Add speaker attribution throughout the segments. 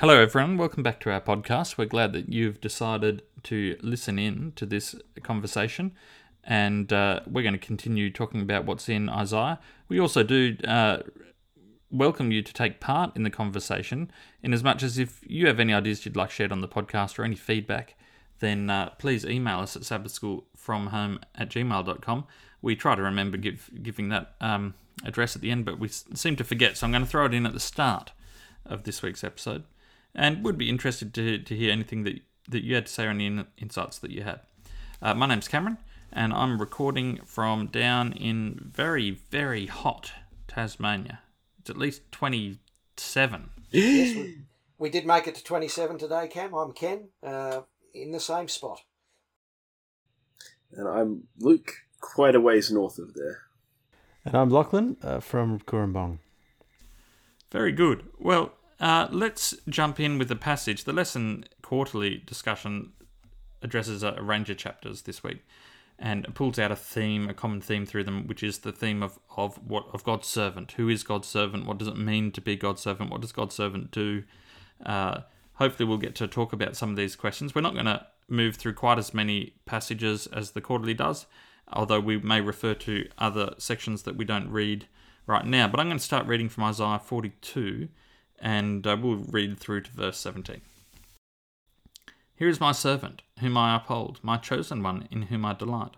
Speaker 1: Hello, everyone. Welcome back to our podcast. We're glad that you've decided to listen in to this conversation, and uh, we're going to continue talking about what's in Isaiah. We also do uh, welcome you to take part in the conversation, in as much as if you have any ideas you'd like shared on the podcast or any feedback, then uh, please email us at sabbathschoolfromhome at gmail.com. We try to remember give, giving that um, address at the end, but we seem to forget, so I'm going to throw it in at the start of this week's episode and would be interested to, to hear anything that, that you had to say or any insights that you had. Uh, my name's Cameron, and I'm recording from down in very, very hot Tasmania. It's at least 27.
Speaker 2: yes, we, we, did make it to 27 today, Cam. I'm Ken, uh, in the same spot.
Speaker 3: And I'm Luke, quite a ways north of there.
Speaker 4: And I'm Lachlan uh, from Cooranbong.
Speaker 1: Very good. Well, uh, let's jump in with the passage. The lesson quarterly discussion addresses a range of chapters this week and pulls out a theme, a common theme through them, which is the theme of, of what of God's servant. Who is God's servant? What does it mean to be God's servant? What does God's servant do? Uh, hopefully, we'll get to talk about some of these questions. We're not going to move through quite as many passages as the quarterly does, although we may refer to other sections that we don't read right now. But I'm going to start reading from Isaiah 42 and uh, we'll read through to verse 17. Here is my servant, whom I uphold, my chosen one, in whom I delight.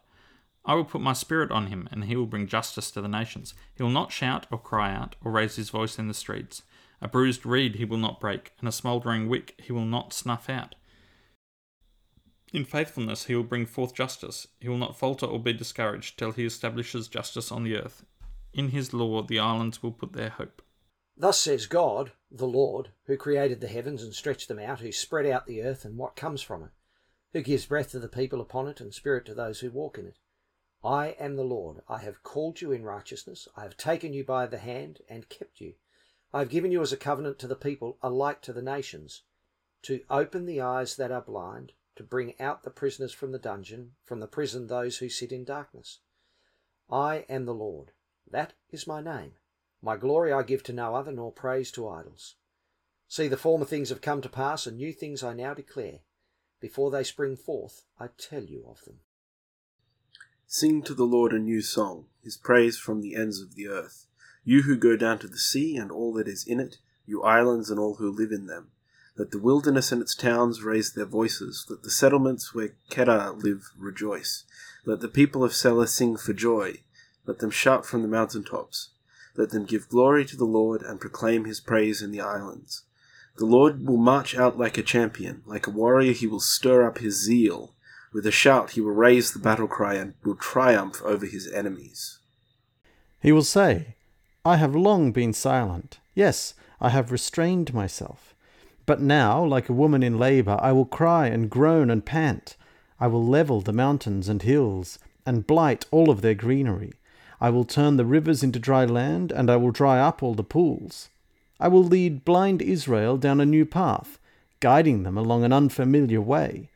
Speaker 1: I will put my spirit on him, and he will bring justice to the nations. He will not shout or cry out, or raise his voice in the streets. A bruised reed he will not break, and a smouldering wick he will not snuff out. In faithfulness he will bring forth justice. He will not falter or be discouraged till he establishes justice on the earth. In his law the islands will put their hope.
Speaker 2: Thus says God, the Lord, who created the heavens and stretched them out, who spread out the earth and what comes from it, who gives breath to the people upon it and spirit to those who walk in it. I am the Lord. I have called you in righteousness. I have taken you by the hand and kept you. I have given you as a covenant to the people, a light to the nations, to open the eyes that are blind, to bring out the prisoners from the dungeon, from the prison those who sit in darkness. I am the Lord. That is my name. My glory I give to no other, nor praise to idols. See, the former things have come to pass, and new things I now declare. Before they spring forth, I tell you of them.
Speaker 3: Sing to the Lord a new song, his praise from the ends of the earth. You who go down to the sea and all that is in it, you islands and all who live in them. Let the wilderness and its towns raise their voices. Let the settlements where Kedar live rejoice. Let the people of Sela sing for joy. Let them shout from the mountain tops. Let them give glory to the Lord and proclaim his praise in the islands. The Lord will march out like a champion, like a warrior he will stir up his zeal. With a shout he will raise the battle cry and will triumph over his enemies.
Speaker 4: He will say, I have long been silent. Yes, I have restrained myself. But now, like a woman in labour, I will cry and groan and pant. I will level the mountains and hills, and blight all of their greenery. I will turn the rivers into dry land, and I will dry up all the pools. I will lead blind Israel down a new path, guiding them along an unfamiliar way.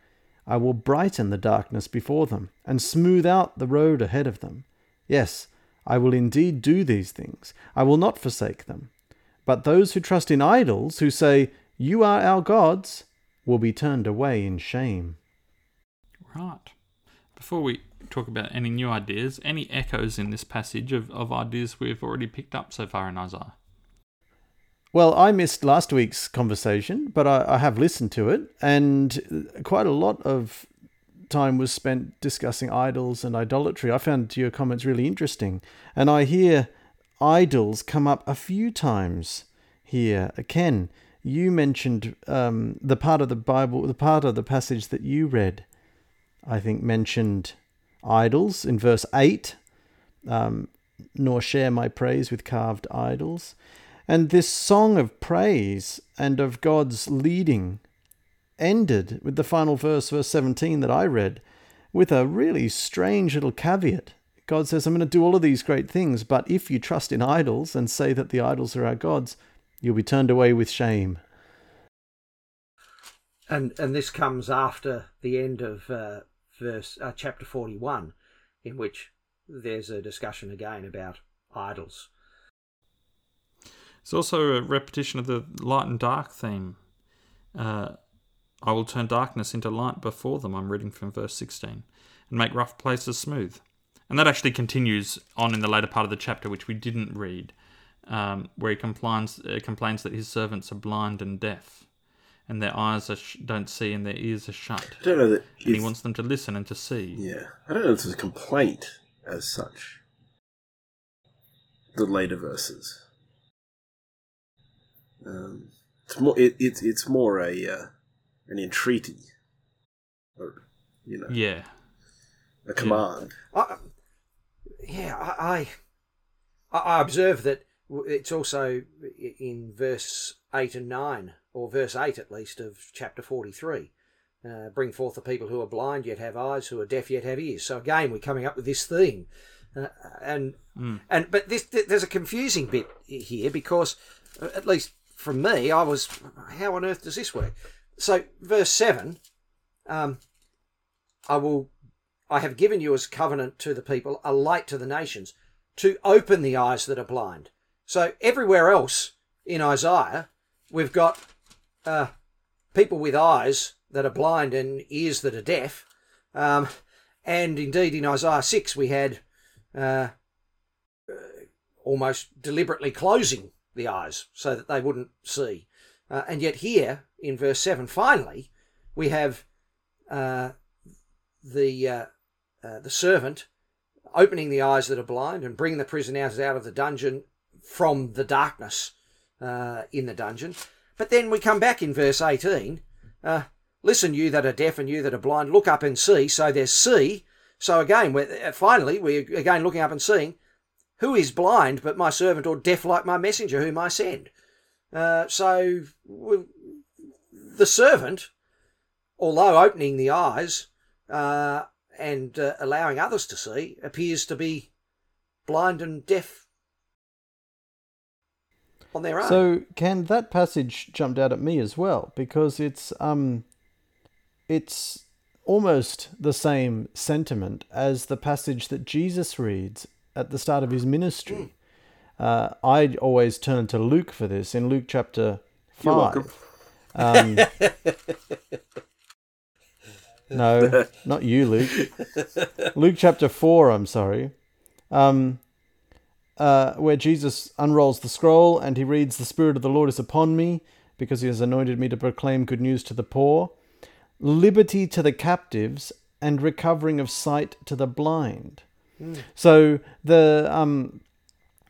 Speaker 4: I will brighten the darkness before them, and smooth out the road ahead of them. Yes, I will indeed do these things. I will not forsake them. But those who trust in idols, who say, You are our gods, will be turned away in shame.
Speaker 1: Right. Before we talk about any new ideas, any echoes in this passage of, of ideas we've already picked up so far in Isaiah?
Speaker 4: Well, I missed last week's conversation, but I, I have listened to it, and quite a lot of time was spent discussing idols and idolatry. I found your comments really interesting, and I hear idols come up a few times here. Ken, you mentioned um, the part of the Bible, the part of the passage that you read, I think mentioned idols in verse 8, um, nor share my praise with carved idols. And this song of praise and of God's leading ended with the final verse, verse 17, that I read, with a really strange little caveat. God says, I'm going to do all of these great things, but if you trust in idols and say that the idols are our gods, you'll be turned away with shame.
Speaker 2: And and this comes after the end of uh, verse uh, chapter 41 in which there's a discussion again about idols
Speaker 1: it's also a repetition of the light and dark theme Uh, I will turn darkness into light before them. I'm reading from verse 16. And make rough places smooth. And that actually continues on in the later part of the chapter, which we didn't read, um, where he complains, uh, complains that his servants are blind and deaf, and their eyes are sh- don't see and their ears are shut.
Speaker 3: I don't know that.
Speaker 1: And he wants them to listen and to see.
Speaker 3: Yeah, I don't know if it's a complaint as such. The later verses. Um, it's more. It, it's it's more a uh, an entreaty, or you know,
Speaker 1: Yeah.
Speaker 3: a command.
Speaker 2: I, yeah, I, I I observe that it's also in verse eight and nine, or verse eight at least of chapter forty-three. Uh, bring forth the people who are blind yet have eyes, who are deaf yet have ears. So again, we're coming up with this theme, uh, and and but this th- there's a confusing bit here because, uh, at least from me, I was how on earth does this work? So verse seven, um, I will I have given you as covenant to the people, a light to the nations, to open the eyes that are blind. So everywhere else in Isaiah, we've got uh, people with eyes that are blind and ears that are deaf. Um, and indeed, in Isaiah 6, we had uh, uh, almost deliberately closing the eyes so that they wouldn't see. Uh, and yet, here in verse 7, finally, we have uh, the uh, the servant opening the eyes that are blind and bringing the prisoners out of the dungeon from the darkness in the dungeon. But then we come back in verse 18. Uh, Listen, you that are deaf and you that are blind, look up and see. So there's see. So again, we're, uh, finally, we're again looking up and seeing who is blind but my servant or deaf like my messenger whom I send. Uh, so w- the servant, although opening the eyes, uh, and uh, allowing others to see appears to be blind and deaf on their own.
Speaker 4: So can that passage jumped out at me as well because it's um it's almost the same sentiment as the passage that Jesus reads at the start of his ministry. Uh, I always turn to Luke for this in Luke chapter
Speaker 3: You're
Speaker 4: five. Um, no, not you, Luke. Luke chapter 4, I'm sorry. Um, uh, where Jesus unrolls the scroll and he reads, The Spirit of the Lord is upon me because he has anointed me to proclaim good news to the poor, liberty to the captives, and recovering of sight to the blind. So the um,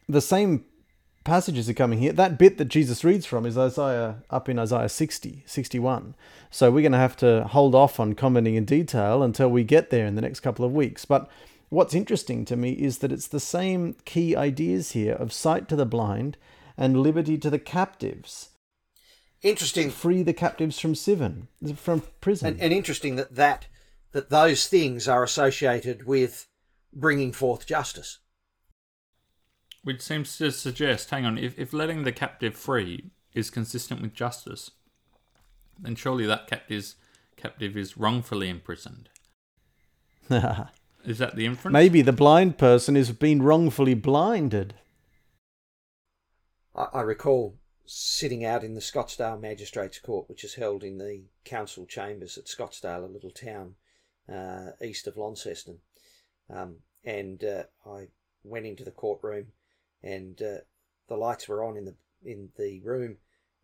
Speaker 4: the same passages are coming here. That bit that Jesus reads from is Isaiah up in Isaiah 60, 61. So we're going to have to hold off on commenting in detail until we get there in the next couple of weeks. But what's interesting to me is that it's the same key ideas here of sight to the blind and liberty to the captives.
Speaker 2: interesting
Speaker 4: Free the captives from Sivan, from prison.
Speaker 2: and, and interesting that, that that those things are associated with bringing forth justice.
Speaker 1: Which seems to suggest, hang on, if, if letting the captive free is consistent with justice, then surely that captive's, captive is wrongfully imprisoned. Is that the inference?
Speaker 4: Maybe the blind person has been wrongfully blinded.
Speaker 2: I, I recall sitting out in the Scottsdale Magistrates Court, which is held in the council chambers at Scottsdale, a little town uh, east of Launceston. Um, and uh, I went into the courtroom, and uh, the lights were on in the in the room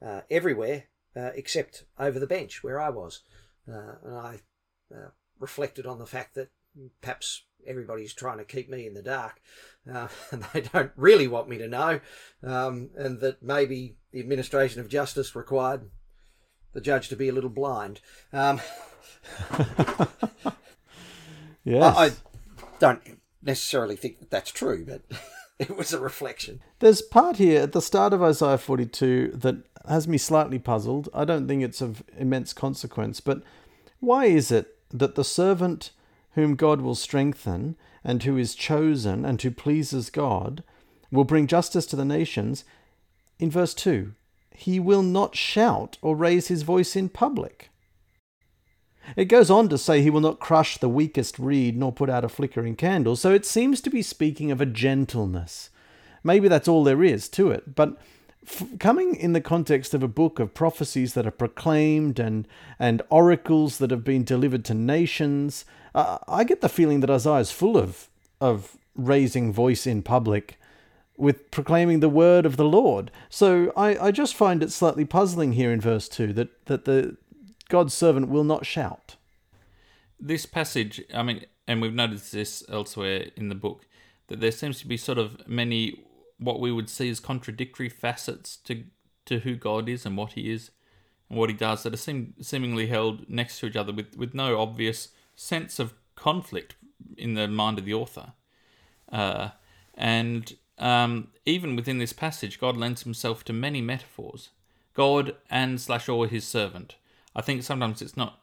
Speaker 2: uh, everywhere uh, except over the bench where I was. Uh, and I uh, reflected on the fact that perhaps everybody's trying to keep me in the dark, uh, and they don't really want me to know, um, and that maybe the administration of justice required the judge to be a little blind. Um,
Speaker 4: Yes.
Speaker 2: I, I don't necessarily think that that's true, but it was a reflection.
Speaker 4: There's part here at the start of Isaiah 42 that has me slightly puzzled. I don't think it's of immense consequence, but why is it that the servant whom God will strengthen and who is chosen and who pleases God will bring justice to the nations? In verse 2, he will not shout or raise his voice in public. It goes on to say he will not crush the weakest reed nor put out a flickering candle, so it seems to be speaking of a gentleness. Maybe that's all there is to it, but coming in the context of a book of prophecies that are proclaimed and and oracles that have been delivered to nations, uh, I get the feeling that Isaiah is full of of raising voice in public with proclaiming the word of the Lord. So I, I just find it slightly puzzling here in verse two that that the God's servant will not shout.
Speaker 1: This passage, I mean, and we've noticed this elsewhere in the book, that there seems to be sort of many what we would see as contradictory facets to to who God is and what He is and what He does that are seem, seemingly held next to each other with, with no obvious sense of conflict in the mind of the author. Uh, and um, even within this passage, God lends Himself to many metaphors. God and slash or His servant. I think sometimes it's not.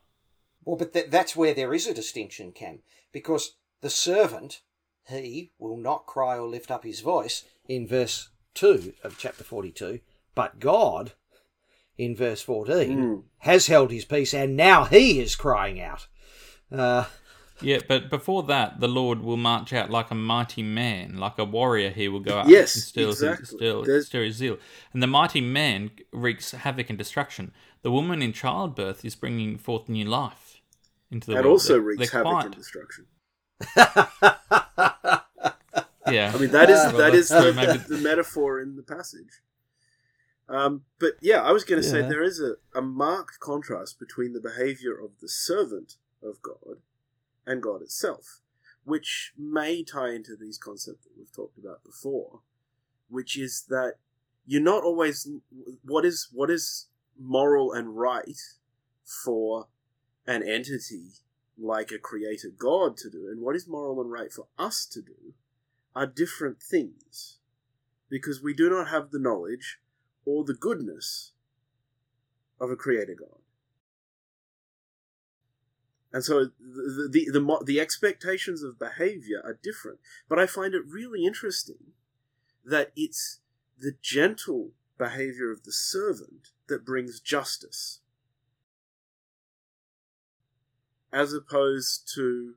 Speaker 2: Well, but th- that's where there is a distinction, Cam, because the servant, he will not cry or lift up his voice in verse 2 of chapter 42, but God, in verse 14, has held his peace and now he is crying out. Uh,
Speaker 1: Yeah, but before that, the Lord will march out like a mighty man, like a warrior. He will go out
Speaker 3: Yes,
Speaker 1: and still,
Speaker 3: exactly.
Speaker 1: still,
Speaker 3: There's-
Speaker 1: stir his zeal. And the mighty man wreaks havoc and destruction. The woman in childbirth is bringing forth new life into the
Speaker 3: That
Speaker 1: world.
Speaker 3: That
Speaker 1: also
Speaker 3: wreaks
Speaker 1: they're
Speaker 3: havoc
Speaker 1: quiet.
Speaker 3: and destruction.
Speaker 1: Yeah,
Speaker 3: I mean, that is
Speaker 1: Well,
Speaker 3: that is
Speaker 1: that's-
Speaker 3: the, the metaphor in the passage. Um, but yeah, I was going to say there is a, a marked contrast between the behavior of the servant of God and God itself, which may tie into these concepts that we've talked about before, which is that you're not always what is what is moral and right for an entity like a creator God to do, and what is moral and right for us to do are different things because we do not have the knowledge or the goodness of a creator God. And so the, the, the, the expectations of behavior are different. But I find it really interesting that it's the gentle behavior of the servant that brings justice, as opposed to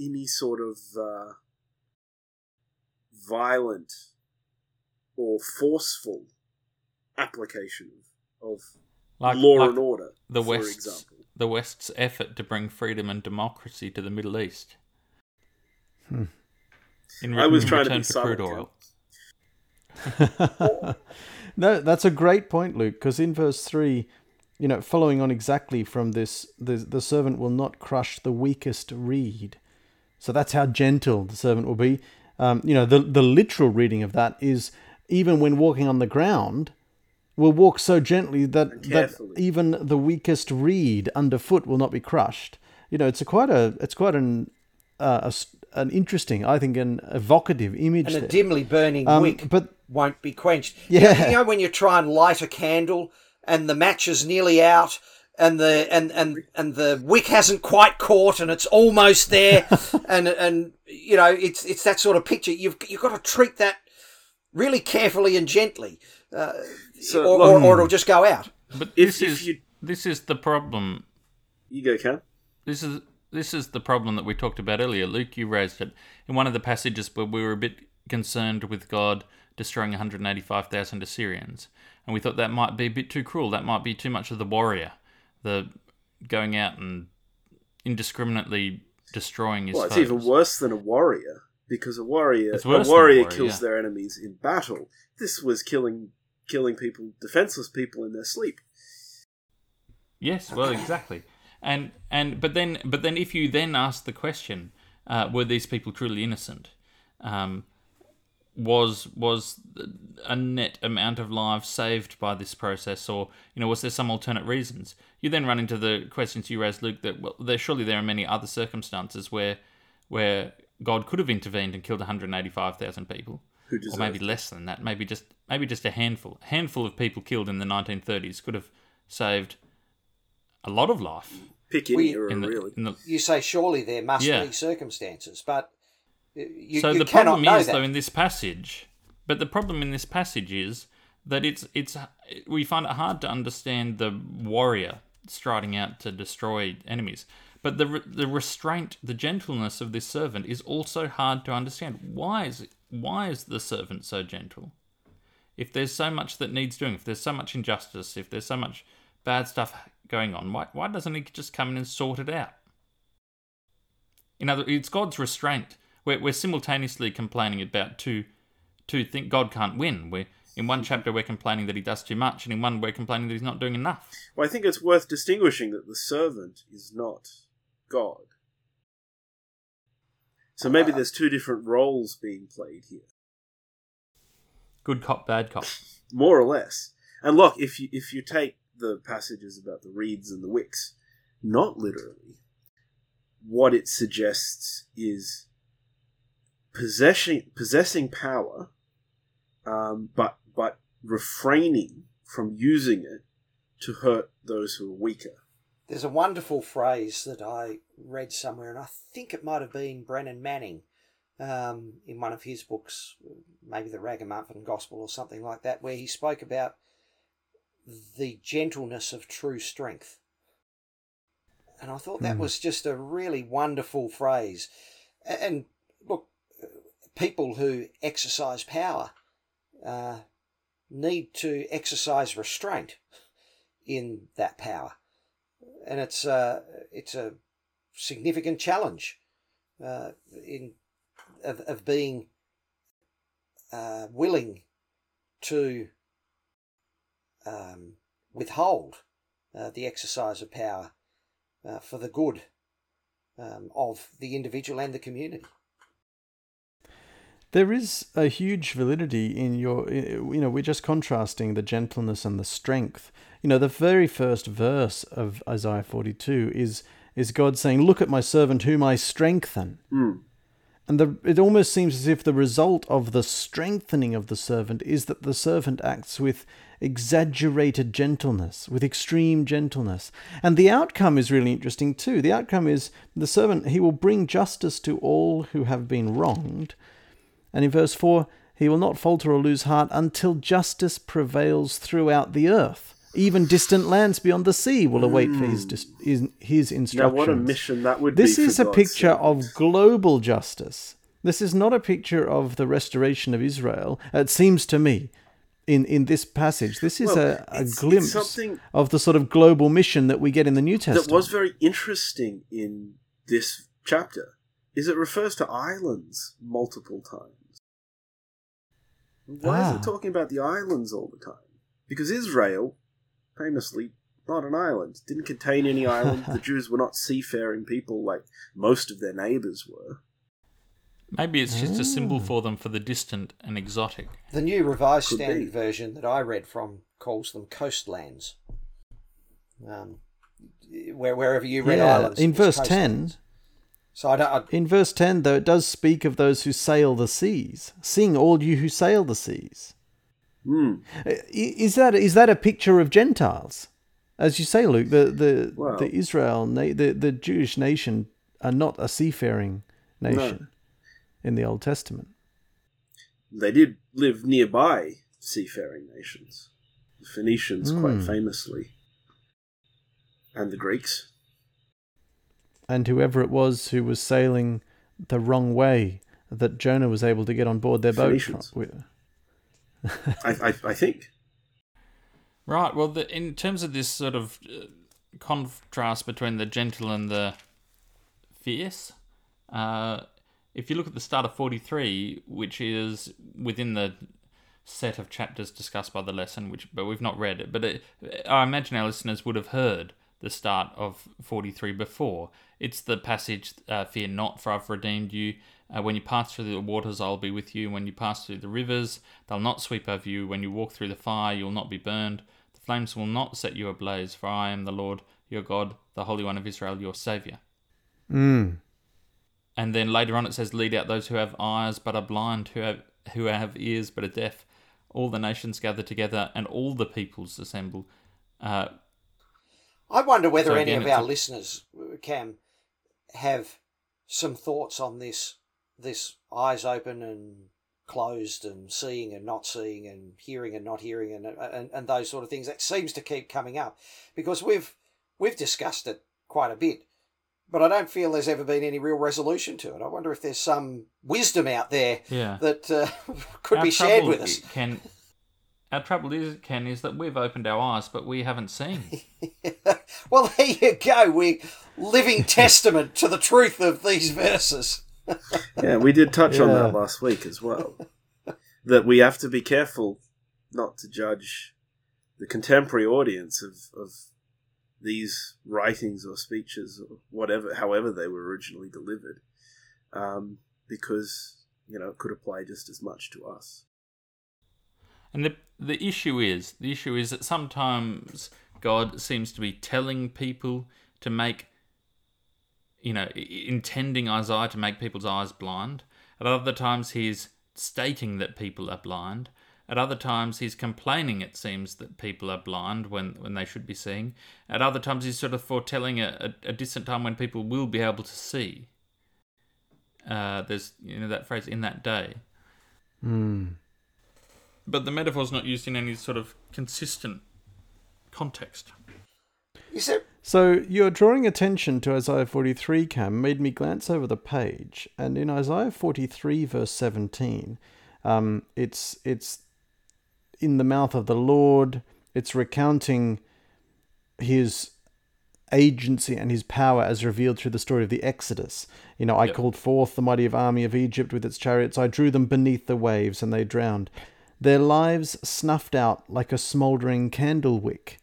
Speaker 3: any sort of uh, violent or forceful application of, of
Speaker 1: like,
Speaker 3: law
Speaker 1: like
Speaker 3: and order,
Speaker 1: the
Speaker 3: for
Speaker 1: West's
Speaker 3: example.
Speaker 1: the West's effort to bring freedom and democracy to the Middle East.
Speaker 4: Hmm.
Speaker 1: In
Speaker 3: I was
Speaker 1: in
Speaker 3: trying to
Speaker 1: return
Speaker 3: be subtle,
Speaker 1: crude oil.
Speaker 4: no, that's a great point, Luke, because in verse 3, you know, following on exactly from this, the, the servant will not crush the weakest reed. So that's how gentle the servant will be. Um, you know, the, the literal reading of that is even when walking on the ground, will walk so gently that, that even the weakest reed underfoot will not be crushed. You know, it's a quite a it's quite an uh, a an interesting, I think, an evocative image.
Speaker 2: and a
Speaker 4: there.
Speaker 2: dimly burning
Speaker 4: Um,
Speaker 2: wick
Speaker 4: but
Speaker 2: won't be quenched.
Speaker 4: Yeah.
Speaker 2: You know when you try and light a candle and the match is nearly out and the and, and, and the wick hasn't quite caught and it's almost there and and you know it's it's that sort of picture. You've you've got to treat that really carefully and gently, uh,
Speaker 3: So,
Speaker 2: or,
Speaker 3: look-
Speaker 2: or, or it'll just go out.
Speaker 1: But this
Speaker 3: if
Speaker 1: is
Speaker 3: you-
Speaker 1: this is the problem.
Speaker 3: You go, Cam.
Speaker 1: This is this is the problem that we talked about earlier. Luke, you raised it in one of the passages where we were a bit concerned with God destroying 185,000 Assyrians, and we thought that might be a bit too cruel. That might be too much of the warrior, the going out and indiscriminately destroying his
Speaker 3: Well, it's
Speaker 1: foes.
Speaker 3: even worse than a warrior because a warrior a
Speaker 1: than a
Speaker 3: warrior
Speaker 1: warrior,
Speaker 3: kills
Speaker 1: yeah.
Speaker 3: their enemies in battle. This was killing killing people, defenseless people in their sleep.
Speaker 1: Yes, well, exactly. And and but then but then if you then ask the question, uh, were these people truly innocent? Um, was was a net amount of lives saved by this process, or you know, was there some alternate reasons? You then run into the questions you raised, Luke. That well, there surely there are many other circumstances where where God could have intervened and killed 185,000 people,
Speaker 3: Who
Speaker 1: or maybe less than that. Maybe just maybe just a handful. A handful of people killed in the 1930s could have saved a lot of life
Speaker 3: pick any
Speaker 2: We-
Speaker 3: era,
Speaker 1: in the,
Speaker 3: really.
Speaker 1: in the
Speaker 2: You say surely there must
Speaker 1: Yeah.
Speaker 2: be circumstances, but you,
Speaker 1: so
Speaker 2: you
Speaker 1: the problem is
Speaker 2: that.
Speaker 1: though in this passage but the problem in this passage is that it's it's we find it hard to understand the warrior striding out to destroy enemies but the the restraint the gentleness of this servant is also hard to understand why is why is the servant so gentle if there's so much that needs doing, if there's so much injustice, if there's so much bad stuff going on, why, why doesn't he just come in and sort it out? In other, it's God's restraint. We're, we're simultaneously complaining about two, two think God can't win. We're in one chapter we're complaining that he does too much, and in one we're complaining that he's not doing enough.
Speaker 3: Well, I think it's worth distinguishing that the servant is not God. So maybe uh, there's two different roles being played here,
Speaker 1: Good cop, bad cop.
Speaker 3: more or less. And look, if you if you take the passages about the reeds and the wicks, not literally, what it suggests is possessing possessing power, um, but but refraining from using it to hurt those who are weaker.
Speaker 2: There's a wonderful phrase that I read somewhere, and I think it might have been Brennan Manning um, in one of his books, maybe the Ragamuffin Gospel or something like that, where he spoke about the gentleness of true strength. And I thought that
Speaker 4: Hmm.
Speaker 2: was just a really wonderful phrase. And look, people who exercise power uh, need to exercise restraint in that power, and it's uh, it's a significant challenge uh, in of, of being uh, willing to um, withhold uh, the exercise of power uh, for the good um, of the individual and the community.
Speaker 4: There is a huge validity in your, you know, we're just contrasting the gentleness and the strength. You know, the very first verse of Isaiah 42 is is God saying, "Look at my servant whom I strengthen."
Speaker 3: Mm.
Speaker 4: And the, it almost seems as if the result of the strengthening of the servant is that the servant acts with exaggerated gentleness, with extreme gentleness. And the outcome is really interesting too. The outcome is the servant, he will bring justice to all who have been wronged. And in verse 4, he will not falter or lose heart until justice prevails throughout the earth. Even distant lands beyond the sea will await for his, hmm. dis- his, his
Speaker 3: Now, what a mission that would
Speaker 4: This
Speaker 3: be!
Speaker 4: is
Speaker 3: for
Speaker 4: a picture
Speaker 3: servants.
Speaker 4: of global justice. This is not a picture of the restoration of Israel. It seems to me, in, in this passage, this is
Speaker 3: Well,
Speaker 4: a, a
Speaker 3: it's- it's
Speaker 4: glimpse
Speaker 3: something
Speaker 4: of the sort of global mission that we get in the New Testament.
Speaker 3: that was very interesting in this chapter is it refers to islands multiple times. Why is
Speaker 4: Ah.
Speaker 3: it talking about the islands all the time? Because Israel, famously, not an island, didn't contain any island. the Jews were not seafaring people like most of their neighbors were.
Speaker 1: Maybe it's just a symbol
Speaker 4: Ah.
Speaker 1: for them for the distant and exotic.
Speaker 2: The new Revised
Speaker 3: Could
Speaker 2: Standard
Speaker 3: be.
Speaker 2: Version that I read from calls them coastlands. Um, where wherever you read
Speaker 4: yeah,
Speaker 2: islands,
Speaker 4: in verse
Speaker 2: coastlands.
Speaker 4: 10,
Speaker 2: So I don't. I,
Speaker 4: in verse 10, though, it does speak of those who sail the seas. Sing, all you who sail the seas. I- Is that is that a picture of Gentiles? As you say, Luke, the the,
Speaker 3: Well-
Speaker 4: the Israel, the the Jewish nation are not a seafaring nation in the Old Testament.
Speaker 3: They did live nearby seafaring nations. The Phoenicians, quite
Speaker 4: Hmm.
Speaker 3: famously. And the Greeks.
Speaker 4: And whoever it was who was sailing the wrong way, that Jonah was able to get on board their boat. from-
Speaker 3: I, I, I think.
Speaker 1: Right. Well, the, in terms of this sort of uh, contrast between the gentle and the fierce, uh, if you look at the start of 43, which is within the set of chapters discussed by the lesson, which but we've not read it, but it, I imagine our listeners would have heard the start of 43 before. It's the passage, uh, "Fear not, for I've redeemed you." Uh, when you pass through the waters, I'll be with you. When you pass through the rivers, they'll not sweep over you. When you walk through the fire, you'll not be burned. The flames will not set you ablaze, for I am the Lord your God, the Holy One of Israel, your Saviour.
Speaker 4: Mm.
Speaker 1: And then later on it says, Lead out those who have eyes but are blind, who have who have ears but are deaf. All the nations gather together and all the peoples assemble. Uh,
Speaker 2: I wonder whether
Speaker 1: So
Speaker 2: any of our
Speaker 1: a-
Speaker 2: listeners, Cam, have some thoughts on this. This eyes open and closed, and seeing and not seeing, and hearing and not hearing, and and, and those sort of things. That seems to keep coming up because we've we've discussed it quite a bit, but I don't feel there's ever been any real resolution to it. I wonder if there's some wisdom out there
Speaker 1: yeah.
Speaker 2: that uh, could
Speaker 1: Our
Speaker 2: be shared with us.
Speaker 1: Can our trouble is, Ken, is that we've opened our eyes, but we haven't seen.
Speaker 2: well, there you go. We're living testament to the truth of these verses.
Speaker 3: Yeah, we did touch on that last week as well. that we have to be careful not to judge the contemporary audience of, of these writings or speeches or whatever, however they were originally delivered, um, because you know it could apply just as much to us.
Speaker 1: And the the issue is the issue is that sometimes God seems to be telling people to make, you know, intending Isaiah to make people's eyes blind. At other times, he's stating that people are blind. At other times, he's complaining. It seems that people are blind when when they should be seeing. At other times, he's sort of foretelling a, a, a distant time when people will be able to see. Uh, there's you know that phrase in that day. But the metaphor is not used in any sort of consistent context.
Speaker 2: Is there?
Speaker 4: So your drawing attention to Isaiah 43, Cam, made me glance over the page, and in Isaiah 43, verse 17, um, it's it's in the mouth of the Lord. It's recounting his agency and his power as revealed through the story of the Exodus. You know, I
Speaker 1: Yep.
Speaker 4: called forth the mighty army of Egypt with its chariots. I drew them beneath the waves, and they drowned. Their lives snuffed out like a smouldering candle wick.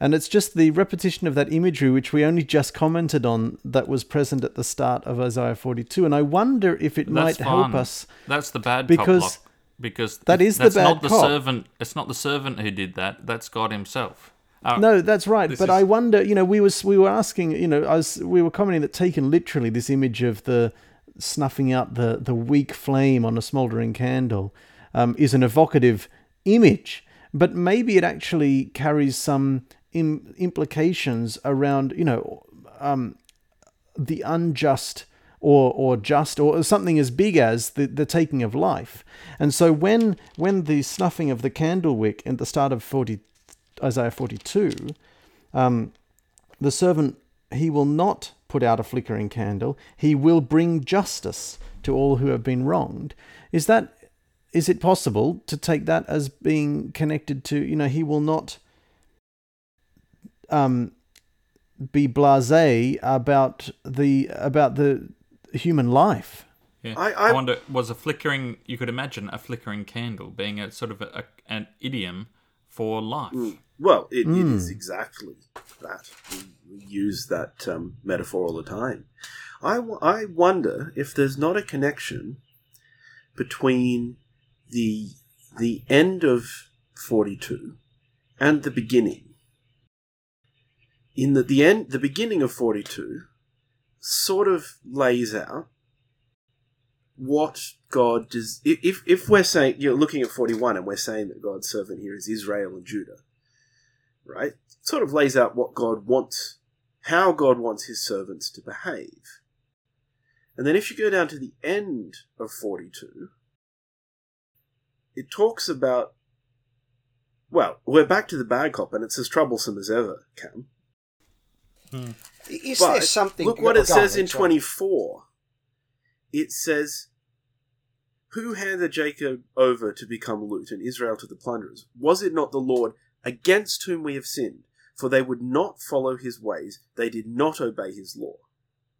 Speaker 4: And it's just the repetition of that imagery, which we only just commented on, that was present at the start of Isaiah 42. And I wonder if it might
Speaker 1: That's
Speaker 4: help us.
Speaker 1: That's the bad
Speaker 4: Because.
Speaker 1: Because
Speaker 4: that is the
Speaker 1: that's
Speaker 4: bad
Speaker 1: not the
Speaker 4: cop.
Speaker 1: servant. It's not the servant who did that. That's God Himself. Uh,
Speaker 4: No, that's right. But
Speaker 1: is-
Speaker 4: I wonder, you know, we was we were asking, you know, I was, we were commenting that taken literally, this image of the snuffing out the the weak flame on a smouldering candle um, is an evocative image, but maybe it actually carries some Im- implications around, you know, um, the unjust or or just or something as big as the, the taking of life. And so when when the snuffing of the candle wick at the start of 40 Isaiah 42 um, the servant he will not put out a flickering candle he will bring justice to all who have been wronged is that is it possible to take that as being connected to you know he will not um be blasé about the about the human life
Speaker 1: yeah.
Speaker 3: I-
Speaker 1: I,
Speaker 3: I-
Speaker 1: wonder was a flickering. You could imagine a flickering candle being a sort of a, a, an idiom for life.
Speaker 3: Well, it, it is exactly that. We, we use that um, metaphor all the time. I, I wonder if there's not a connection between the the end of 42 and the beginning. In that the end, the beginning of 42 sort of lays out what God does. If if we're saying you're looking at 41 and we're saying that God's servant here is Israel and Judah, right? Sort of lays out what God wants, how God wants his servants to behave. And then if you go down to the end of 42, it talks about, well, we're back to the bad cop and it's as troublesome as ever, Cam. Hmm.
Speaker 2: Is
Speaker 3: But
Speaker 2: there something?
Speaker 3: look what it says in
Speaker 2: sorry.
Speaker 3: 24. It says, Who handed Jacob over to become loot and Israel to the plunderers? Was it not the Lord against whom we have sinned? For they would not follow his ways, they did not obey his law.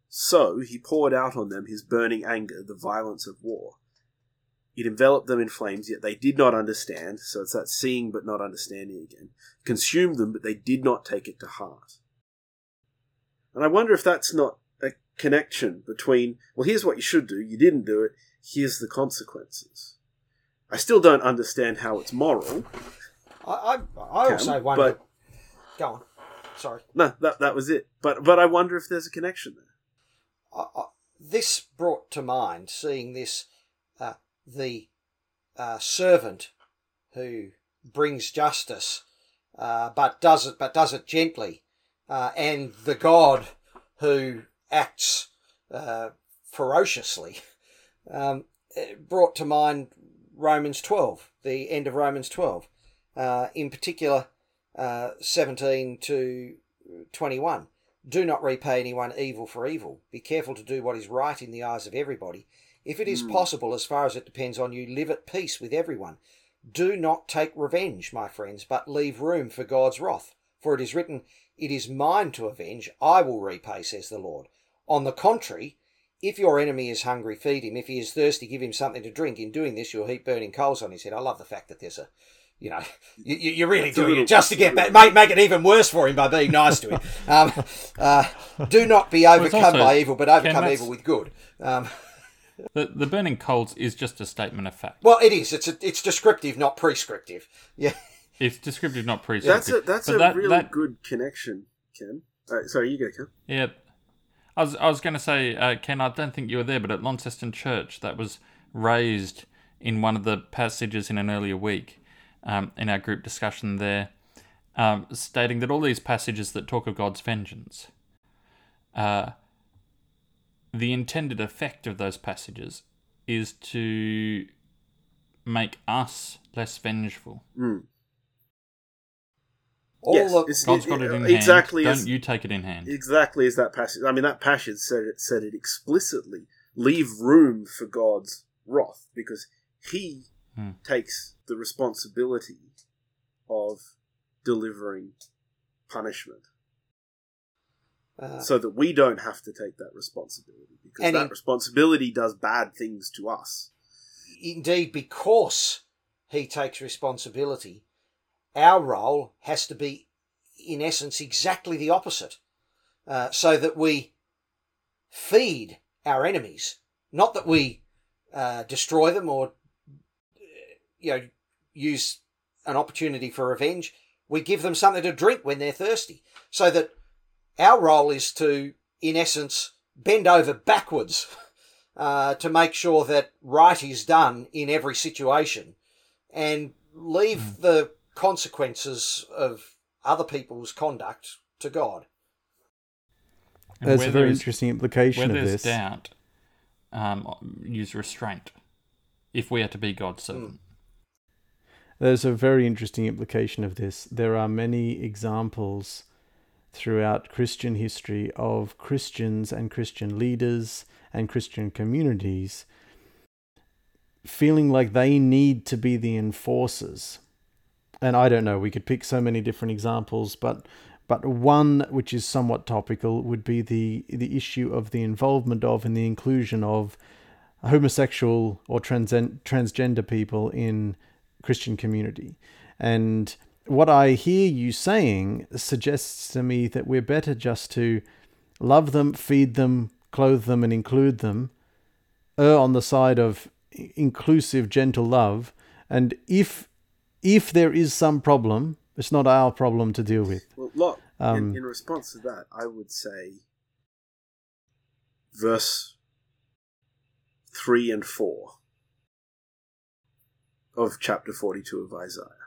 Speaker 3: So he poured out on them his burning anger, the violence of war. It enveloped them in flames, yet they did not understand. So it's that seeing but not understanding again. Consumed them, but they did not take it to heart. And I wonder if that's not a connection between, well, here's what you should do, you didn't do it, here's the consequences. I still don't understand how it's moral.
Speaker 2: I, I, I also
Speaker 3: Cam,
Speaker 2: wonder.
Speaker 3: but-
Speaker 2: Go on. Sorry.
Speaker 3: No, that, that was it. But, but I wonder if there's a connection there.
Speaker 2: I, I, this brought to mind seeing this the uh, servant who brings justice, uh, but does it but does it gently, uh, and the God who acts uh, ferociously. Um, brought to mind Romans twelve, the end of Romans twelve, uh, in particular uh, seventeen to twenty one. Do not repay anyone evil for evil. Be careful to do what is right in the eyes of everybody. If it is possible, as far as it depends on you, live at peace with everyone. Do not take revenge, my friends, but leave room for God's wrath. For it is written, It is mine to avenge, I will repay, says the Lord. On the contrary, if your enemy is hungry, feed him. If he is thirsty, give him something to drink. In doing this, you'll heap burning coals on his head. I love the fact that there's a, you know, you, you're really doing it just to get back, make, make it even worse for him by being nice to him. Um, uh, do not be overcome
Speaker 1: also-
Speaker 2: by evil, but overcome evil with good. Um,
Speaker 1: The, the burning coals is just a statement of fact.
Speaker 2: well, it is. It's a, it's descriptive, not prescriptive. Yeah.
Speaker 1: It's descriptive, not prescriptive.
Speaker 3: That's a that's
Speaker 1: But
Speaker 3: a
Speaker 1: that-
Speaker 3: really
Speaker 1: that-
Speaker 3: good connection, Ken. Uh, sorry, you go, Ken.
Speaker 1: Yeah. I was, I was going to say, uh, Ken, I don't think you were there, but at Launceston Church, that was raised in one of the passages in an earlier week um, in our group discussion there, um, stating that all these passages that talk of God's vengeance, uh, the intended effect of those passages is to make us less vengeful.
Speaker 3: Mm.
Speaker 2: All
Speaker 3: Yes,
Speaker 2: the,
Speaker 3: it's-
Speaker 1: God's
Speaker 3: it-
Speaker 1: got it in
Speaker 3: exactly
Speaker 1: hand.
Speaker 3: as-
Speaker 1: Don't you take it in hand.
Speaker 3: Exactly as that passage. I mean, that passage said it said it explicitly. Leave room for God's wrath because He
Speaker 1: Hmm.
Speaker 3: takes the responsibility of delivering punishment,
Speaker 2: uh,
Speaker 3: so that we don't have to take that responsibility because that
Speaker 2: in-
Speaker 3: responsibility does bad things to us.
Speaker 2: indeed, because he takes responsibility, our role has to be, in essence, exactly the opposite. Uh, so that we feed our enemies, not that we uh, destroy them or, uh, you know, use an opportunity for revenge. We give them something to drink when they're thirsty. So that our role is to, in essence, bend over backwards uh, to make sure that right is done in every situation and leave the consequences of other people's conduct to God.
Speaker 1: And
Speaker 4: There's a very interesting implication
Speaker 1: Where
Speaker 4: of
Speaker 1: there's
Speaker 4: this.
Speaker 1: doubt, um, use restraint. If we are to be God's servant,
Speaker 4: There's a very interesting implication of this. There are many examples throughout Christian history of Christians and Christian leaders and Christian communities feeling like they need to be the enforcers. And I don't know, we could pick so many different examples, but but one which is somewhat topical would be the the issue of the involvement of and the inclusion of homosexual or transen- transgender people in Christian community. And what I hear you saying suggests to me that we're better just to love them, feed them, clothe them, and include them, err on the side of inclusive, gentle love. And if if there is some problem, it's not our problem to deal with.
Speaker 3: Well, look,
Speaker 4: Um,
Speaker 3: in, in response to that, I would say verse 3 and 4 of chapter 42 of Isaiah.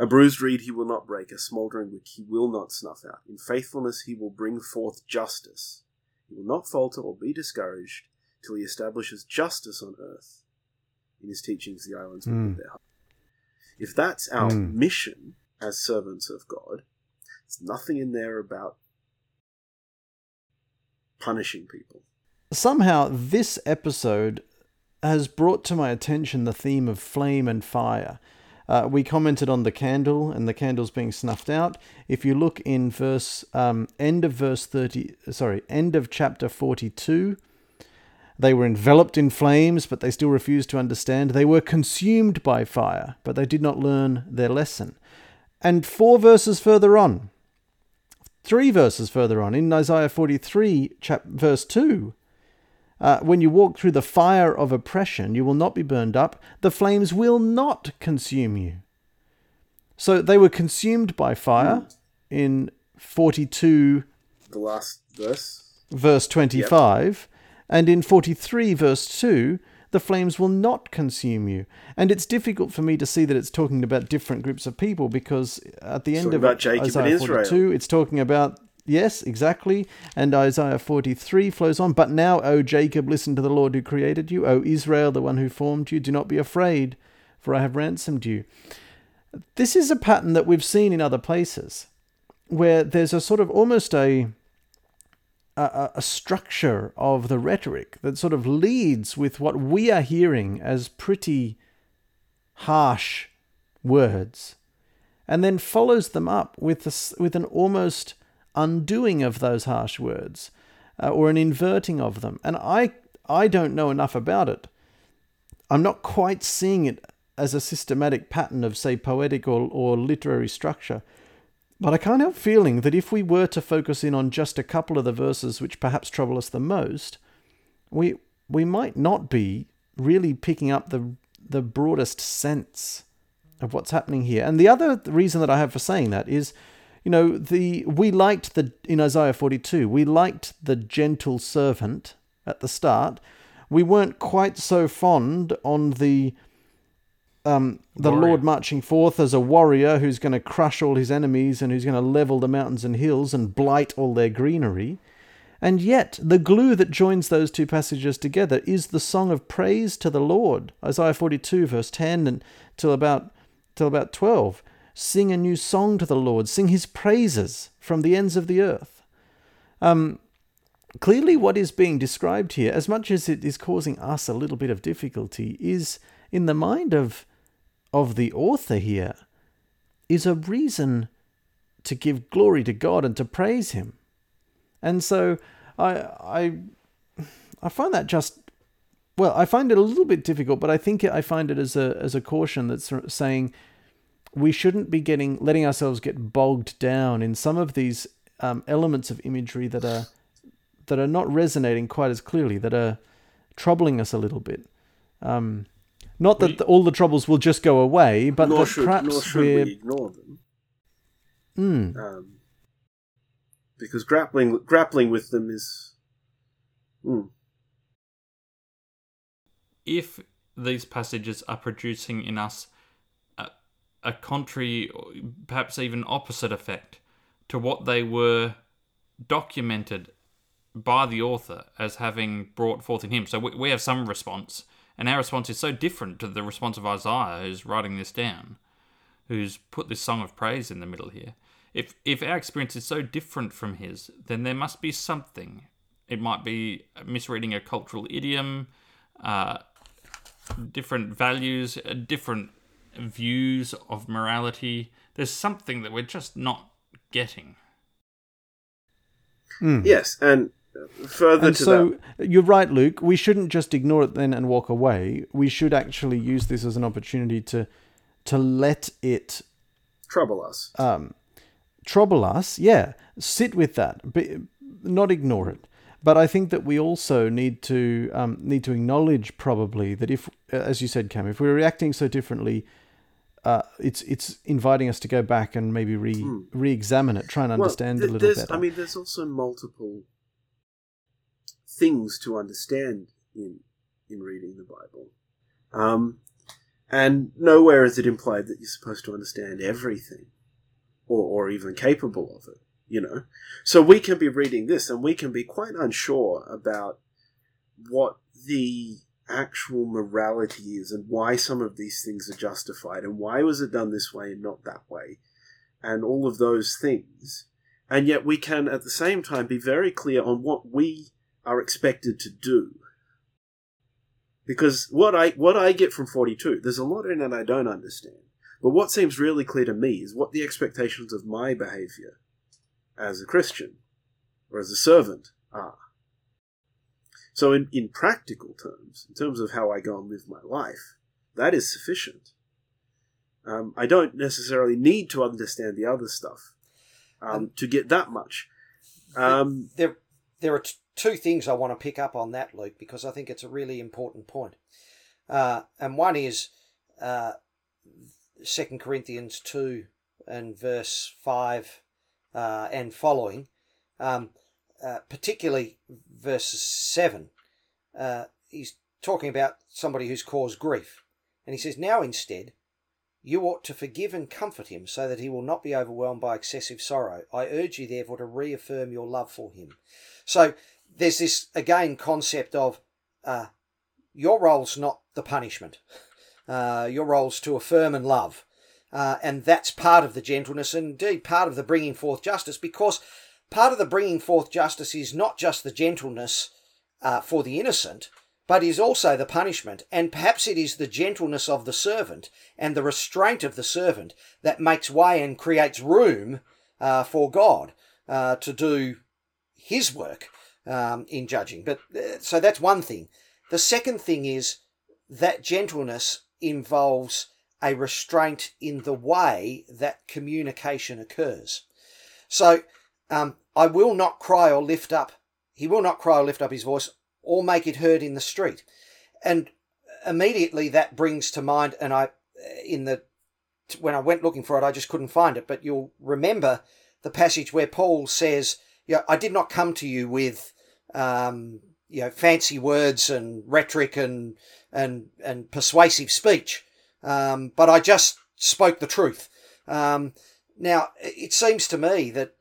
Speaker 3: A bruised reed he will not break, a smouldering wick he will not snuff out. In faithfulness he will bring forth justice. He will not falter or be discouraged till he establishes justice on earth. In his teachings, the islands will
Speaker 4: Mm.
Speaker 3: their heart. If that's our
Speaker 4: Mm.
Speaker 3: mission as servants of God, there's nothing in there about punishing people.
Speaker 4: somehow this episode has brought to my attention the theme of flame and fire. Uh, we commented on the candle and the candles being snuffed out. If you look in verse um, end of verse thirty, sorry, end of chapter forty-two, they were enveloped in flames, but they still refused to understand. They were consumed by fire, but they did not learn their lesson. And four verses further on, three verses further on, in Isaiah 43, chap- verse 2, uh, when you walk through the fire of oppression, you will not be burned up. The flames will not consume you. So they were consumed by fire in 42,
Speaker 3: The last verse.
Speaker 4: verse 25, and in 43, verse 2, the flames will not consume you. And it's difficult for me to see that it's talking about different groups of people because at the end of
Speaker 3: Jacob
Speaker 4: Isaiah
Speaker 3: Israel.
Speaker 4: 42, it's talking about, yes, exactly, and Isaiah 43 flows on. But now, O Jacob, listen to the Lord who created you. O Israel, the one who formed you, do not be afraid, for I have ransomed you. This is a pattern that we've seen in other places where there's a sort of almost a a, a structure of the rhetoric that sort of leads with what we are hearing as pretty harsh words, and then follows them up with, a, with an almost undoing of those harsh words uh, or an inverting of them. And I, I don't know enough about it. I'm not quite seeing it as a systematic pattern of, say, poetic or, or literary structure. But I can't help feeling that if we were to focus in on just a couple of the verses which perhaps trouble us the most, we we might not be really picking up the the broadest sense of what's happening here. And the other reason that I have for saying that is, you know, the we liked the in Isaiah 42, we liked the gentle servant at the start. We weren't quite so fond on the um, the warrior. Lord marching forth as a warrior who's going to crush all his enemies and who's going to level the mountains and hills and blight all their greenery. And yet, the glue that joins those two passages together is the song of praise to the Lord. Isaiah 42, verse 10, and till about, till about 12. Sing a new song to the Lord, sing his praises from the ends of the earth. Um, clearly, what is being described here, as much as it is causing us a little bit of difficulty, is in the mind of of the author here is a reason to give glory to God and to praise Him. And so I I I find that just well, I find it a little bit difficult, but I think I find it as a as a caution that's saying we shouldn't be getting letting ourselves get bogged down in some of these um, elements of imagery that are that are not resonating quite as clearly, that are troubling us a little bit. Um, not that the, all the troubles will just go away, but
Speaker 3: nor
Speaker 4: that
Speaker 3: should,
Speaker 4: perhaps
Speaker 3: nor should
Speaker 4: we're...
Speaker 3: we ignore them.
Speaker 4: Mm.
Speaker 3: Um, because grappling grappling with them is. Mm.
Speaker 1: If these passages are producing in us a, a contrary, perhaps even opposite effect to what they were documented by the author as having brought forth in him, so we, we have some response and our response is so different to the response of Isaiah, who's writing this down, who's put this song of praise in the middle here. If if our experience is so different from his, then there must be something. It might be misreading a cultural idiom, uh, different values, uh, different views of morality. There's something that we're just not getting.
Speaker 4: Mm.
Speaker 3: Yes, and further
Speaker 4: and
Speaker 3: to
Speaker 4: so
Speaker 3: that.
Speaker 4: you're right, Luke. We shouldn't just ignore it then and walk away. We should actually use this as an opportunity to to let it
Speaker 3: trouble us.
Speaker 4: Um, trouble us, yeah. Sit with that, but not ignore it. But I think that we also need to um, need to acknowledge probably that if, as you said, Cam, if we're reacting so differently, uh, it's it's inviting us to go back and maybe re mm. re-examine it, try and understand
Speaker 3: well, th-
Speaker 4: a little
Speaker 3: better. I mean, there's also multiple things to understand in in reading the Bible. Um, and nowhere is it implied that you're supposed to understand everything or, or even capable of it, you know. So we can be reading this and we can be quite unsure about what the actual morality is and why some of these things are justified and why was it done this way and not that way and all of those things. And yet we can at the same time be very clear on what we are expected to do. Because what I what I get from 42, there's a lot in it I don't understand. But what seems really clear to me is what the expectations of my behavior as a Christian or as a servant are. So in, in practical terms, in terms of how I go and live my life, that is sufficient. Um, I don't necessarily need to understand the other stuff um, um, to get that much. Um,
Speaker 2: there, there are t- two things I want to pick up on that, Luke, because I think it's a really important point. Uh, and one is uh, 2 Corinthians 2 and verse 5 uh, and following, um, uh, particularly verse 7. Uh, he's talking about somebody who's caused grief. And he says, Now instead, you ought to forgive and comfort him so that he will not be overwhelmed by excessive sorrow. I urge you, therefore, to reaffirm your love for him. So there's this again concept of uh, your role's not the punishment. Uh, your role's to affirm and love. Uh, and that's part of the gentleness and indeed part of the bringing forth justice because part of the bringing forth justice is not just the gentleness uh, for the innocent, but is also the punishment, and perhaps it is the gentleness of the servant and the restraint of the servant that makes way and creates room uh, for God uh, to do His work um, in judging. But uh, so that's one thing. The second thing is that gentleness involves a restraint in the way that communication occurs. So um, I will not cry or lift up. He will not cry or lift up his voice or make it heard in the street. And immediately that brings to mind, and I, in the, when I went looking for it, I just couldn't find it, but you'll remember the passage where Paul says, yeah, I did not come to you with, um, you know, fancy words and rhetoric and, and, and persuasive speech. Um, but I just spoke the truth. Um, now, it seems to me that uh,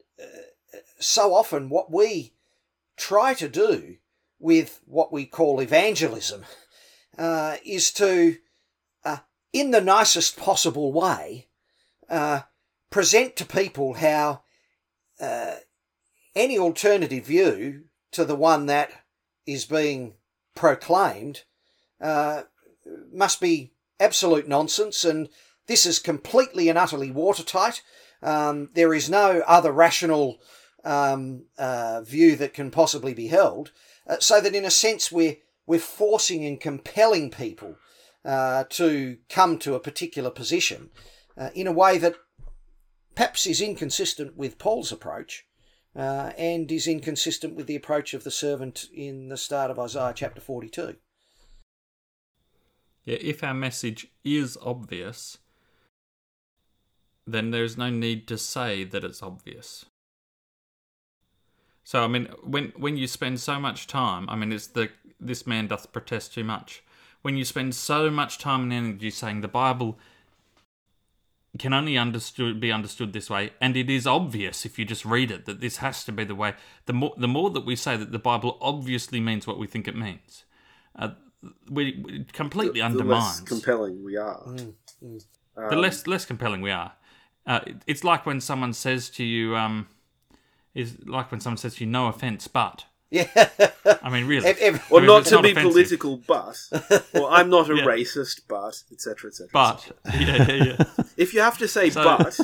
Speaker 2: so often what we try to do with what we call evangelism uh, is to, uh, in the nicest possible way, uh, present to people how uh, any alternative view to the one that is being proclaimed uh, must be absolute nonsense and this is completely and utterly watertight. Um, there is no other rational um, uh, view that can possibly be held. Uh, so that in a sense we're we're forcing and compelling people uh, to come to a particular position uh, in a way that perhaps is inconsistent with Paul's approach uh, and is inconsistent with the approach of the servant in the start of Isaiah chapter 42.
Speaker 1: Yeah, if our message is obvious, then there's no need to say that it's obvious. So I mean, when when you spend so much time, I mean, it's the this man doth protest too much. When you spend so much time and energy saying the Bible can only understood be understood this way, and it is obvious if you just read it that this has to be the way. The more the more that we say that the Bible obviously means what we think it means, uh, we it completely
Speaker 3: the,
Speaker 1: undermines
Speaker 3: the less compelling we are.
Speaker 2: Mm, mm.
Speaker 1: the less less compelling we are. Uh, it, it's like when someone says to you. Um, is like when someone says to you, "No offense, but."
Speaker 2: Yeah.
Speaker 1: I mean, really.
Speaker 2: If- if-
Speaker 3: Or
Speaker 1: I mean,
Speaker 3: not
Speaker 1: it's
Speaker 3: to be
Speaker 1: offensive.
Speaker 3: political, but or I'm not a
Speaker 1: Yeah.
Speaker 3: racist, but etc. etc.
Speaker 1: But yeah, yeah, yeah,
Speaker 3: if you have to say
Speaker 1: So-
Speaker 3: but,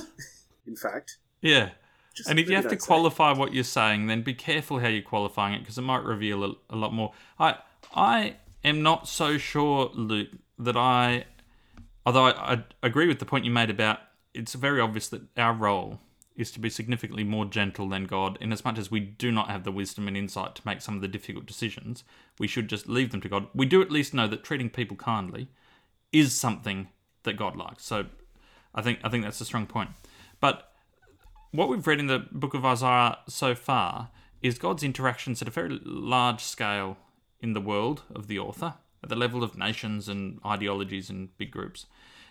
Speaker 3: in fact,
Speaker 1: yeah.
Speaker 3: just
Speaker 1: And if you have to
Speaker 3: don't say it.
Speaker 1: qualify what you're saying, then be careful how you're qualifying it because it might reveal a, a lot more. I I am not so sure, Luke, that I, although I, I agree with the point you made about it's very obvious that our role is to be significantly more gentle than God, inasmuch as we do not have the wisdom and insight to make some of the difficult decisions. We should just leave them to God. We do at least know that treating people kindly is something that God likes. So I think I think that's a strong point. But what we've read in the book of Isaiah so far is God's interactions at a very large scale in the world of the author, at the level of nations and ideologies and big groups.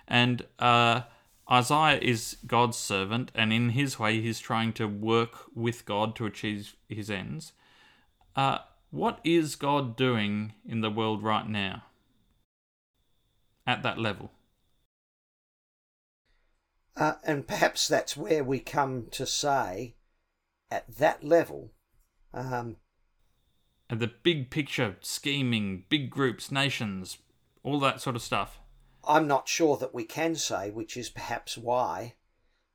Speaker 1: And uh, Isaiah is God's servant, and in his way, he's trying to work with God to achieve his ends. Uh, what is God doing in the world right now at that level?
Speaker 2: Uh, and perhaps that's where we come to say, at that level, um,
Speaker 1: And the big picture, scheming, big groups, nations, all that sort of stuff.
Speaker 2: I'm not sure that we can say, which is perhaps why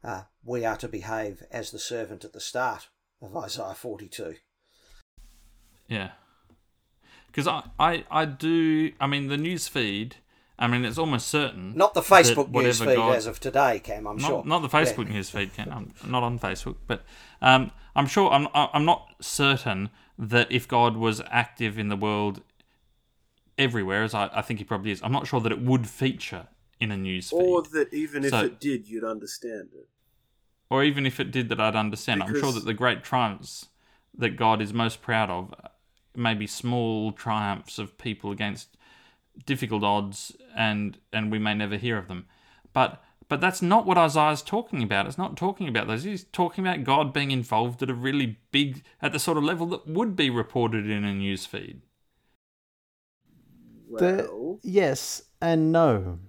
Speaker 2: uh, we are to behave as the servant at the start of Isaiah 42.
Speaker 1: Yeah. Because I, I, I do, I mean, the news feed, I mean, it's almost certain.
Speaker 2: Not the Facebook newsfeed
Speaker 1: God-
Speaker 2: as of today, Cam, I'm
Speaker 1: not,
Speaker 2: sure.
Speaker 1: Not the Facebook
Speaker 2: Yeah.
Speaker 1: news feed, Ken. I'm not on Facebook, but um, I'm sure I'm I'm not certain that if God was active in the world everywhere, as I, I think he probably is, I'm not sure that it would feature in a news feed,
Speaker 3: or that even if it did, you'd understand it.
Speaker 1: Or even if it did, that I'd understand. I'm sure that the great triumphs that God is most proud of, may be small triumphs of people against difficult odds, and and we may never hear of them, but. But that's not what Isaiah's talking about. It's not talking about those. He's talking about God being involved at a really big, at the sort of level that would be reported in a news feed.
Speaker 4: The- yes and no.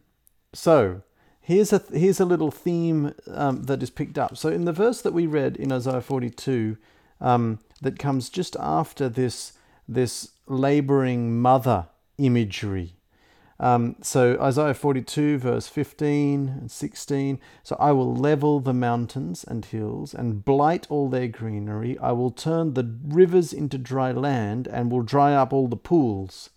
Speaker 4: So here's a here's a little theme um, that is picked up. So in the verse that we read in Isaiah 42, um, that comes just after this this laboring mother imagery. Um, so Isaiah 42, verse 15 and 16. So I will level the mountains and hills and blight all their greenery. I will turn the rivers into dry land and will dry up all the pools.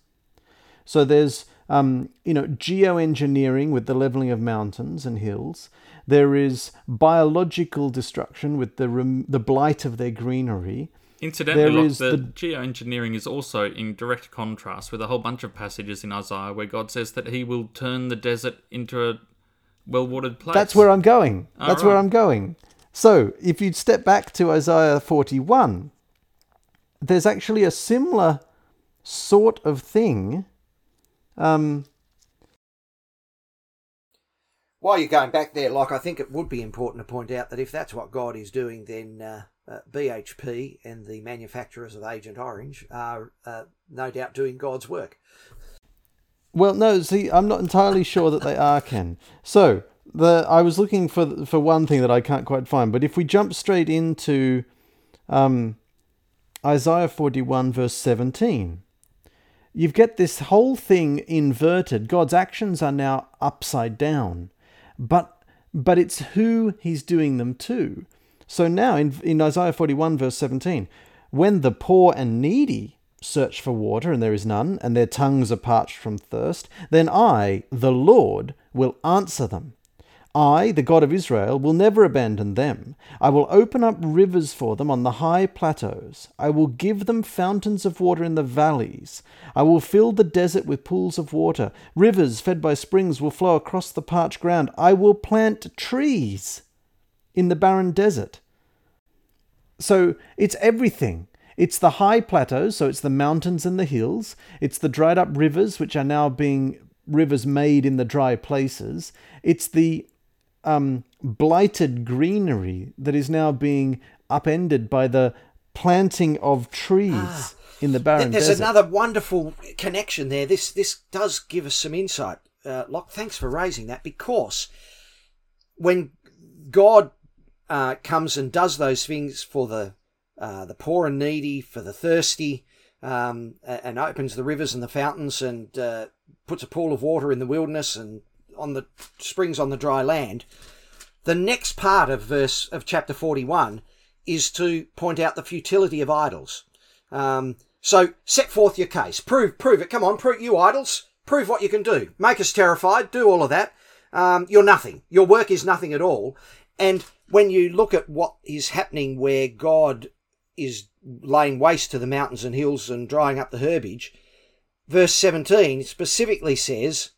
Speaker 4: So there's um, you know geoengineering with the leveling of mountains and hills. There is biological destruction with the rem- the blight of their greenery.
Speaker 1: Incidentally,
Speaker 4: is
Speaker 1: the,
Speaker 4: the-
Speaker 1: geoengineering is also in direct contrast with a whole bunch of passages in Isaiah where God says that He will turn the desert into a well-watered place.
Speaker 4: That's where I'm going.
Speaker 1: All
Speaker 4: That's where. I'm going. So, if you step back to Isaiah 41, there's actually a similar sort of thing. Um,
Speaker 2: While you're going back there, like I think it would be important to point out that if that's what God is doing, then uh, uh, BHP and the manufacturers of Agent Orange are uh, no doubt doing God's work.
Speaker 4: well, no, see, I'm not entirely sure that they are, Ken. So, the I was looking for for one thing that I can't quite find, but if we jump straight into um, Isaiah 41, verse 17, you get this whole thing inverted. God's actions are now upside down, but but it's who He's doing them to. So now in, in Isaiah 41, verse 17, when the poor and needy search for water and there is none, and their tongues are parched from thirst, then I, the Lord, will answer them. I, the God of Israel, will never abandon them. I will open up rivers for them on the high plateaus. I will give them fountains of water in the valleys. I will fill the desert with pools of water. Rivers fed by springs will flow across the parched ground. I will plant trees in the barren desert. So it's everything. It's the high plateaus, so it's the mountains and the hills. It's the dried up rivers, which are now being rivers made in the dry places. It's the um, blighted greenery that is now being upended by the planting of trees in the barren
Speaker 2: There's
Speaker 4: desert.
Speaker 2: another wonderful connection there. This this does give us some insight. Uh, Locke, thanks for raising that because when God uh, comes and does those things for the uh, the poor and needy, for the thirsty, um, and opens the rivers and the fountains and uh, puts a pool of water in the wilderness and on the springs on the dry land. The next part of verse of chapter 41 is to point out the futility of idols. Um, so set forth your case. Prove, prove it. Come on, prove you idols. Prove what you can do. Make us terrified. Do all of that. Um, you're nothing. Your work is nothing at all. And when you look at what is happening where God is laying waste to the mountains and hills and drying up the herbage, verse 17 specifically says,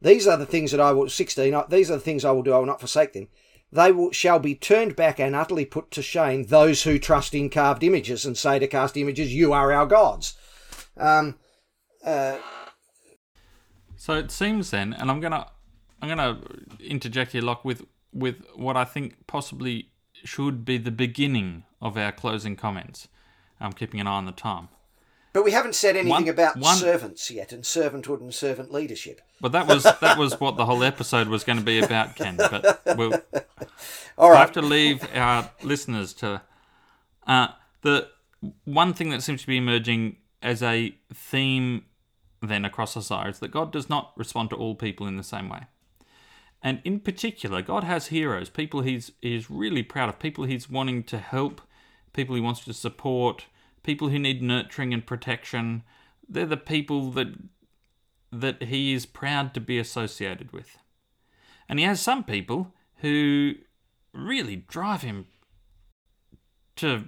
Speaker 2: These are the things that I will, 16, uh, these are the things I will do. I will not forsake them. They will, shall be turned back and utterly put to shame those who trust in carved images and say to cast images, You are our gods. Um, uh,
Speaker 1: So it seems then, and I'm gonna I'm gonna interject here, Locke, with with what I think possibly should be the beginning of our closing comments. I'm keeping an eye on the time,
Speaker 2: but we haven't said anything
Speaker 1: One-
Speaker 2: about
Speaker 1: one-
Speaker 2: servants yet and servanthood and servant leadership.
Speaker 1: but that was that was what the whole episode was going to be about, Ken. But we'll
Speaker 2: All
Speaker 1: I have to leave our listeners to uh, the one thing that seems to be emerging as a theme then across Isaiah is that God does not respond to all people in the same way. And in particular, God has heroes, people he's he's really proud of, people he's wanting to help, people he wants to support, people who need nurturing and protection. They're the people that that he is proud to be associated with. And he has some people who really drive him to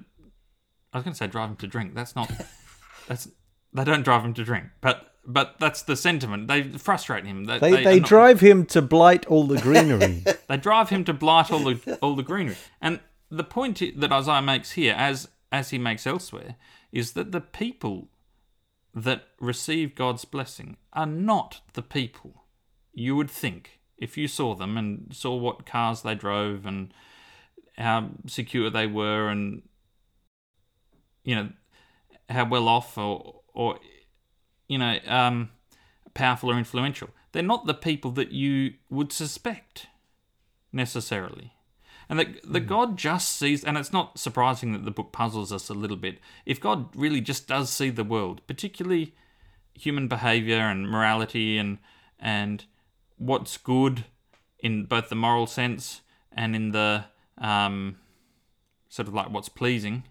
Speaker 1: I was going to say drive him to drink. That's not that's they don't drive him to drink, but but that's the sentiment. They frustrate him. They
Speaker 4: they
Speaker 1: are
Speaker 4: they
Speaker 1: not-
Speaker 4: drive him to blight all the greenery.
Speaker 1: they drive him to blight all the all the greenery. And the point that Isaiah makes here, as as he makes elsewhere, is that the people that receive God's blessing are not the people you would think if you saw them and saw what cars they drove and how secure they were and you know how well off or or you know um, powerful or influential. They're not the people that you would suspect necessarily. And that, that God just sees, and it's not surprising that the book puzzles us a little bit. If God really just does see the world, particularly human behavior and morality and and what's good in both the moral sense and in the um, sort of like what's pleasing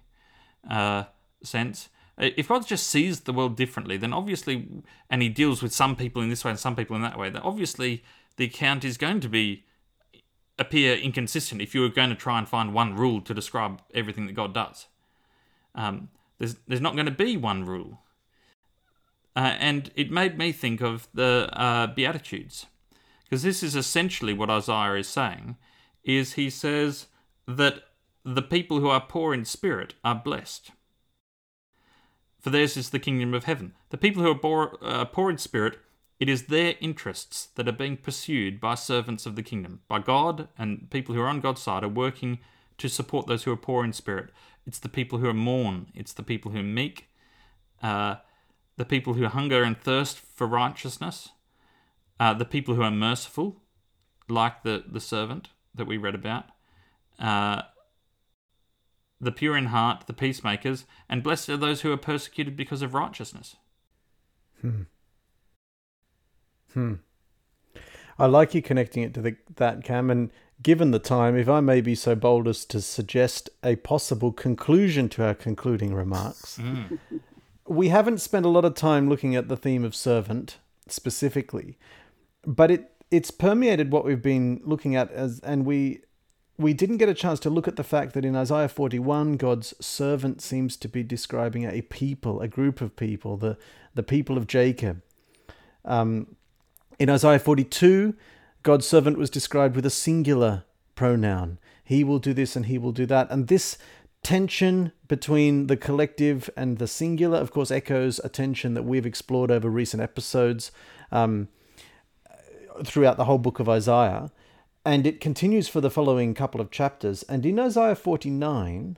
Speaker 1: uh, sense. If God just sees the world differently, then obviously, and He deals with some people in this way and some people in that way, then obviously the account is going to be appear inconsistent if you were going to try and find one rule to describe everything that God does. Um, there's there's not going to be one rule, uh, and it made me think of the uh, Beatitudes, because this is essentially what Isaiah is saying. Is he says that the people who are poor in spirit are blessed. For theirs is the kingdom of heaven. The people who are poor, uh, poor in spirit it is their interests that are being pursued by servants of the kingdom. By God and people who are on God's side are working to support those who are poor in spirit. It's the people who are mourn. It's the people who are meek. Uh, the people who hunger and thirst for righteousness. Uh, the people who are merciful, like the, the servant that we read about. Uh, the pure in heart, the peacemakers, and blessed are those who are persecuted because of righteousness.
Speaker 4: Hmm. Hmm. I like you connecting it to the, that, Cam. And given the time, if I may be so bold as to suggest a possible conclusion to our concluding remarks,
Speaker 1: Mm.
Speaker 4: we haven't spent a lot of time looking at the theme of servant specifically, but it it's permeated what we've been looking at as, and we we didn't get a chance to look at the fact that in Isaiah 41, God's servant seems to be describing a people, a group of people, the the people of Jacob. Um, in Isaiah 42, God's servant was described with a singular pronoun. He will do this and he will do that. And this tension between the collective and the singular, of course, echoes a tension that we've explored over recent episodes um, throughout the whole book of Isaiah. And it continues for the following couple of chapters. And in Isaiah 49,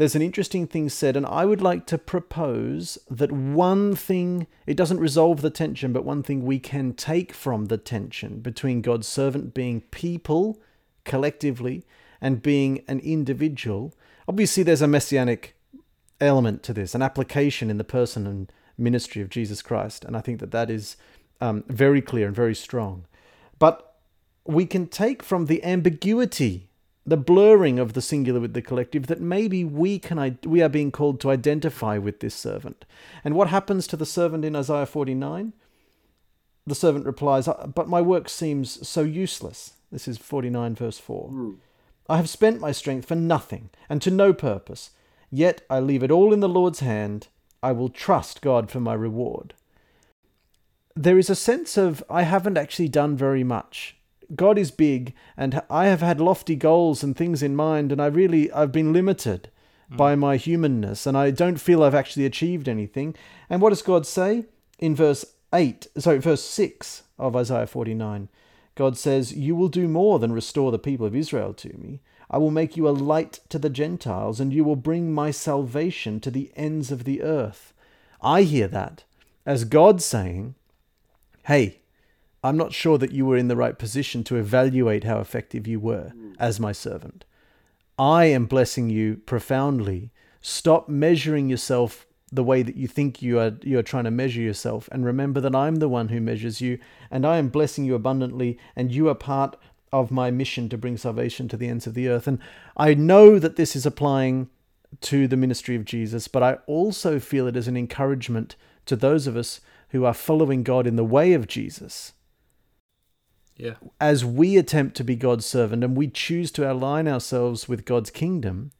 Speaker 4: there's an interesting thing said, and I would like to propose that one thing, it doesn't resolve the tension, but one thing we can take from the tension between God's servant being people collectively and being an individual. Obviously, there's a messianic element to this, an application in the person and ministry of Jesus Christ, and I think that that is um, very clear and very strong. But we can take from the ambiguity the blurring of the singular with the collective that maybe we can we are being called to identify with this servant. And what happens to the servant in Isaiah 49? The servant replies, "But my work seems so useless." This is 49 verse 4.
Speaker 3: Mm.
Speaker 4: I have spent my strength for nothing and to no purpose. Yet I leave it all in the Lord's hand. I will trust God for my reward. There is a sense of I haven't actually done very much. God is big, and I have had lofty goals and things in mind, and I really I've been limited mm. by my humanness, and I don't feel I've actually achieved anything. And what does God say in verse eight? Sorry, verse six of Isaiah forty nine. God says, "You will do more than restore the people of Israel to me. I will make you a light to the Gentiles, and you will bring my salvation to the ends of the earth." I hear that as God saying, "Hey." I'm not sure that you were in the right position to evaluate how effective you were hmm. as my servant. I am blessing you profoundly. Stop measuring yourself the way that you think you are you are trying to measure yourself and remember that I'm the one who measures you and I am blessing you abundantly and you are part of my mission to bring salvation to the ends of the earth and I know that this is applying to the ministry of Jesus but I also feel it as an encouragement to those of us who are following God in the way of Jesus
Speaker 1: yeah.
Speaker 4: As we attempt to be God's servant and we choose to align ourselves with God's kingdom,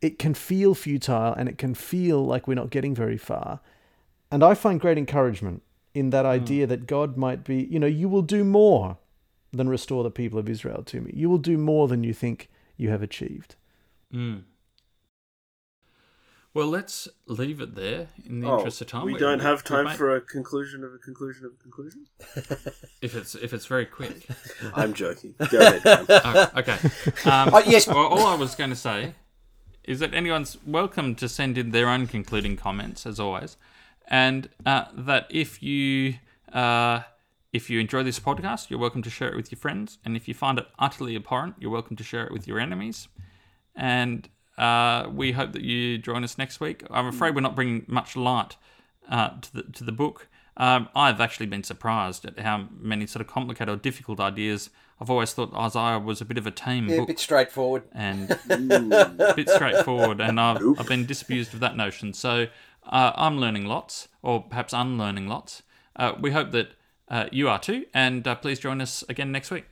Speaker 4: it can feel futile and it can feel like we're not getting very far. And I find great encouragement in that idea mm. that God might be, you know, you will do more than restore the people of Israel to me. You will do more than you think you have achieved.
Speaker 1: Mm. Well, let's leave it there in the
Speaker 3: oh,
Speaker 1: interest of time.
Speaker 3: We, we don't have time might... for a conclusion of a conclusion of a conclusion.
Speaker 1: if it's if it's very quick.
Speaker 3: I'm joking. Go ahead.
Speaker 1: oh, okay. Um,
Speaker 2: oh, yes.
Speaker 1: Well, all I was going to say is that anyone's welcome to send in their own concluding comments, as always, and uh, that if you uh, if you enjoy this podcast, you're welcome to share it with your friends, and if you find it utterly abhorrent, you're welcome to share it with your enemies. And uh, we hope that you join us next week. I'm afraid we're not bringing much light uh, to the to the book. Um, I've actually been surprised at how many sort of complicated or difficult ideas. I've always thought Isaiah was a bit of a tame
Speaker 2: Yeah, a
Speaker 1: book
Speaker 2: bit straightforward.
Speaker 1: and a bit straightforward, and I've, I've been disabused of that notion. So uh, I'm learning lots, or perhaps unlearning lots. Uh, we hope that uh, you are too, and uh, please join us again next week.